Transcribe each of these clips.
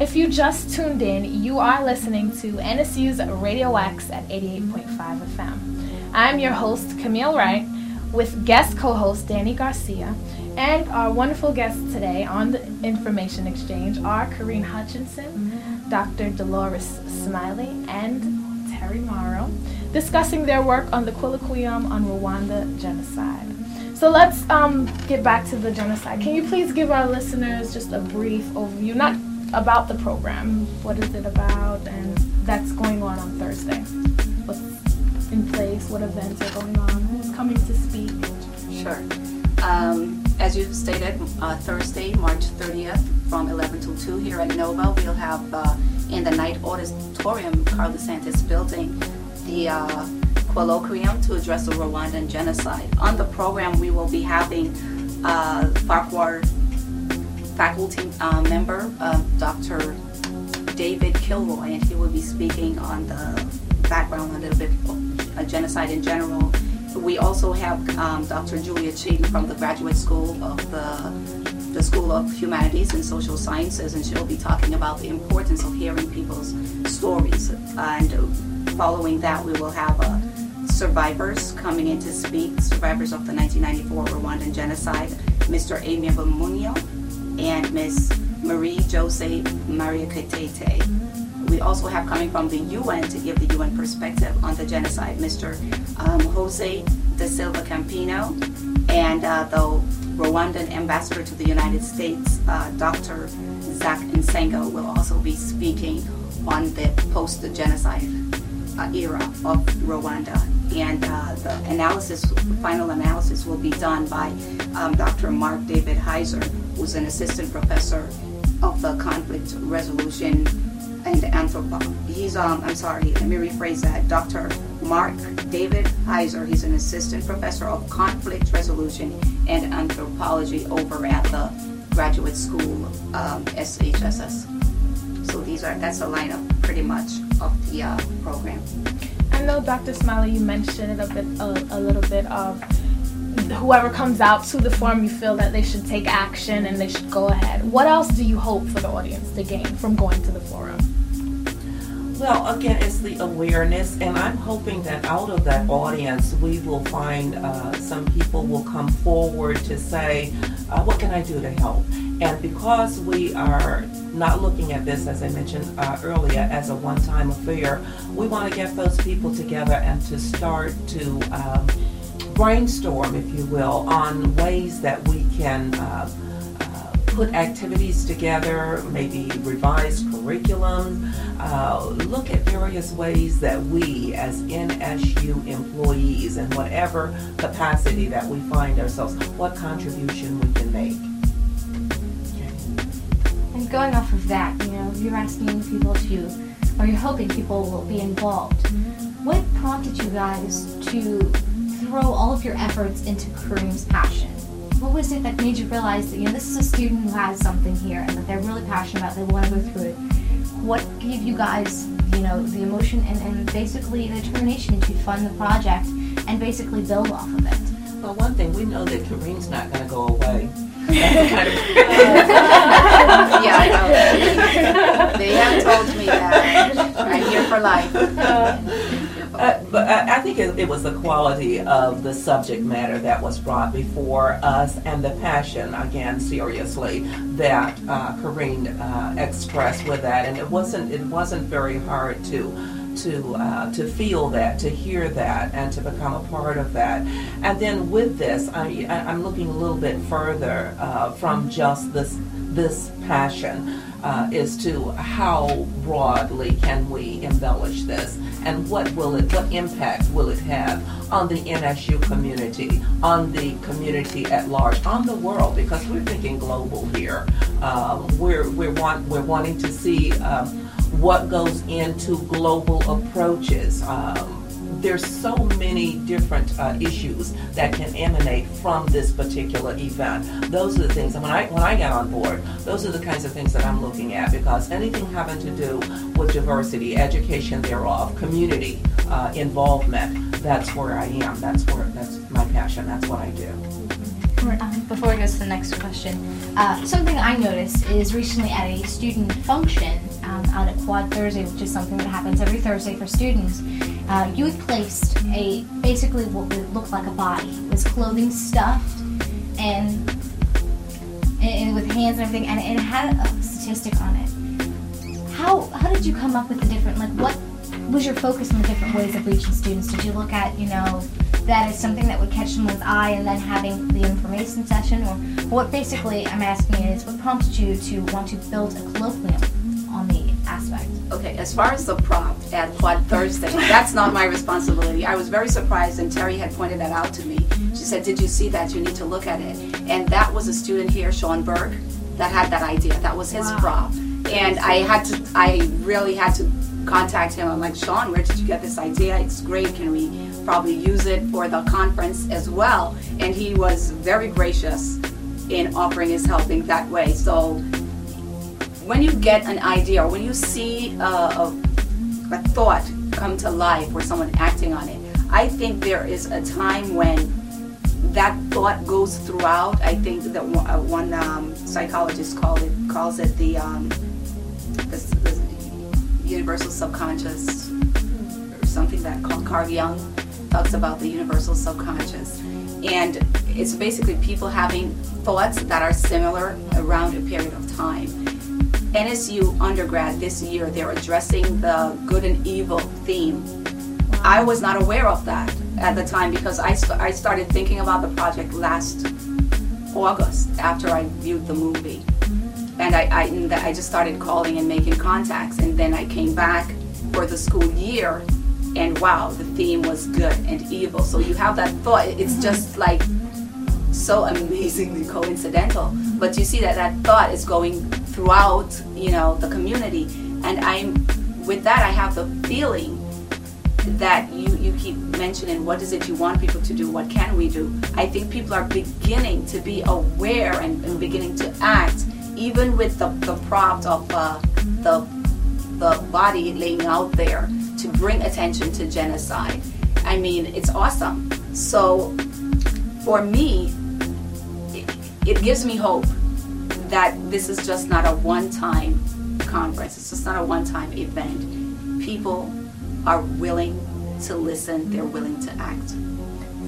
If you just tuned in, you are listening to NSU's Radio X at 88.5 FM. I'm your host, Camille Wright, with guest co host Danny Garcia. And our wonderful guests today on the Information Exchange are Karine Hutchinson, Dr. Dolores Smiley, and Terry Morrow, discussing their work on the Colloquium on Rwanda genocide. So let's um, get back to the genocide. Can you please give our listeners just a brief overview, not about the program, what is it about, and that's going on on Thursday? What's in place? What events are going on? Who's coming to speak? Sure. Um, as you stated, uh, Thursday, March 30th, from 11 till 2 here at Nova, we'll have uh, in the Knight Auditorium, Carl DeSantis building, the uh, colloquium to address the Rwandan genocide. On the program, we will be having uh, Farquhar faculty uh, member, Dr. David Kilroy, and he will be speaking on the background a little bit of uh, genocide in general. We also have um, Dr. Julia Cheaton from the Graduate School of the the School of Humanities and Social Sciences, and she'll be talking about the importance of hearing people's stories. And following that, we will have uh, survivors coming in to speak, survivors of the 1994 Rwandan genocide, Mr. Amy Munyo and Ms. Marie Jose Maria Katete. We also have coming from the UN to give the UN perspective on the genocide, Mr. Um, Jose da Silva Campino, and uh, the Rwandan ambassador to the United States, uh, Dr. Zach Nsenga, will also be speaking on the post-genocide uh, era of Rwanda. And uh, the analysis, final analysis will be done by um, Dr. Mark Davidheiser, who's an assistant professor of the conflict resolution and anthropology. He's, um, I'm sorry, let me rephrase that. Dr. Mark David Heiser, he's an assistant professor of conflict resolution and anthropology over at the graduate school, um, SHSS. So these are, that's a lineup pretty much of the uh, program. Know, Dr. Smiley, you mentioned a bit, a, a little bit of whoever comes out to the forum, you feel that they should take action and they should go ahead. What else do you hope for the audience to gain from going to the forum? Well, again, it's the awareness, and I'm hoping that out of that audience, we will find uh, some people will come forward to say, uh, What can I do to help? And because we are not looking at this, as I mentioned uh, earlier, as a one time affair, we want to get those people together and to start to um, brainstorm, if you will, on ways that we can uh, put activities together, maybe revise curriculum, uh, look at various ways that we, as NSU employees, in whatever capacity that we find ourselves, what contribution we can make. And going off of that, you know, you're asking people to, or you're hoping people will be involved. What prompted you guys to throw all of your efforts into Kareem's passion? What was it that made you realize that, you know, this is a student who has something here and that they're really passionate about, they want to go through it? What gave you guys, you know, the emotion and, and basically the determination to fund the project and basically build off of it? Well, one thing, we know that Kareem's not going to go away. yeah, I know. they have told me that. I'm here for life. Uh, but I, I think it, was the quality of the subject matter that was brought before us and the passion, again, seriously, that uh, Karine uh, expressed with that. And it wasn't it wasn't very hard to to uh, to feel that, to hear that, and to become a part of that. And then with this, I, am looking a little bit further uh, from just this this passion uh, is to how broadly can we embellish this and what will it what impact will it have on the NSU community on the community at large on the world? Because we're thinking global here. Um, we're we're want we're wanting to see um, what goes into global approaches. Um, there's so many different uh, issues that can emanate from this particular event. Those are the things. And when I when I got on board, those are the kinds of things that I'm looking at because anything having to do with diversity, education thereof, community uh, involvement, that's where I am. That's where that's my passion. That's what I do. Um, before we go to the next question, uh, something I noticed is recently at a student function um, out at Quad Thursday, which is something that happens every Thursday for students, uh, you had placed a basically what would look like a body. It was clothing stuffed and, and with hands and everything, and it had a statistic on it. How how did you come up with the different like what was your focus on the different ways of reaching students? Did you look at you know that is something that would catch someone's eye and then having the information session or what basically I'm asking is what prompted you to want to build a colloquium on the? Okay, as far as the prompt at Quad Thursday, that's not my responsibility. I was very surprised, and Terry had pointed that out to me. She said, Did you see that? You need to look at it. And that was a student here, Sean Berg, that had that idea. That was his Wow. prompt. And I had to, I really had to contact him. I'm like, Sean, where did you get this idea? It's great. Can we probably use it for the conference as well? And he was very gracious in offering his help in that way. So when you get an idea or when you see a, a, a thought come to life or someone acting on it, I think there is a time when that thought goes throughout. I think that one, uh, um, psychologist called it calls it the, um, the, the universal subconscious or something that Carl Carl Jung talks about the universal subconscious. And it's basically people having thoughts that are similar around a period of time. NSU undergrad this year, they're addressing the good and evil theme. I was not aware of that at the time because I, st- I started thinking about the project last August after I viewed the movie. And I, I, and I just started calling and making contacts. And then I came back for the school year, and wow, the theme was good and evil. So you have that thought. It's just like so amazingly coincidental. But you see that that thought is going throughout, you know, the community. And I'm, with that, I have the feeling that you, you keep mentioning what is it you want people to do what can we do? I think people are beginning to be aware and, and beginning to act even with the, the prompt of uh, the, the body laying out there to bring attention to genocide. I mean it's awesome. So for me it, it gives me hope that this is just not a one-time conference it's just not a one-time event people are willing to listen, they're willing to act.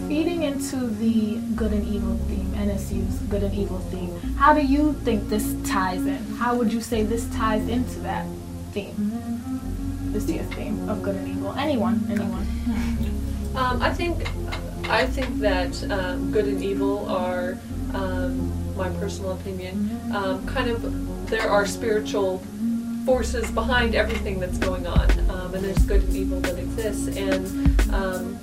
Feeding into the good and evil theme, NSU's good and evil theme, how do you think this ties in? How would you say this ties into that theme? This year's theme of good and evil. Anyone, anyone. Um, I think I think that um, good and evil are um, my personal opinion. Um, kind of there are spiritual forces behind everything that's going on, um, and there's good and evil that exists, and um,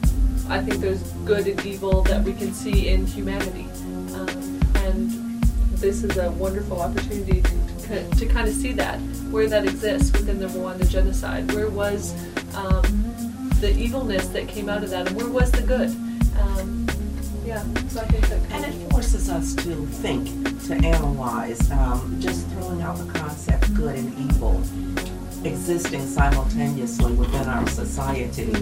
I think there's good and evil that we can see in humanity, um, and this is a wonderful opportunity to, to kind of see that where that exists within the Rwanda genocide. Where was um, the evilness that came out of that, and where was the good? Yeah, so I think that And it forces us to think, to analyze, um, just throwing out the concept good and evil existing simultaneously within our society.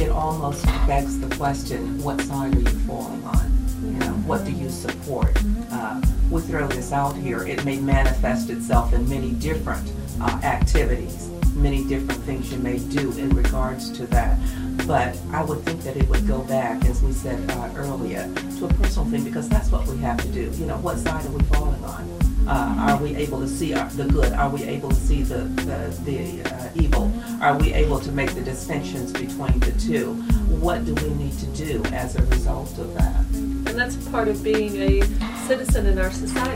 It almost begs the question, what side are you falling on? You know, what do you support? Uh, we throw this out here, it may manifest itself in many different uh, activities, many different things you may do in regards to that. But I would think that it would go back, as we said uh, earlier, to a personal thing because that's what we have to do. You know, what side are we falling on? Uh, are we able to see our, the good? Are we able to see the the, the uh, evil? Are we able to make the distinctions between the two? What do we need to do as a result of that? and that's part of being a citizen in our society.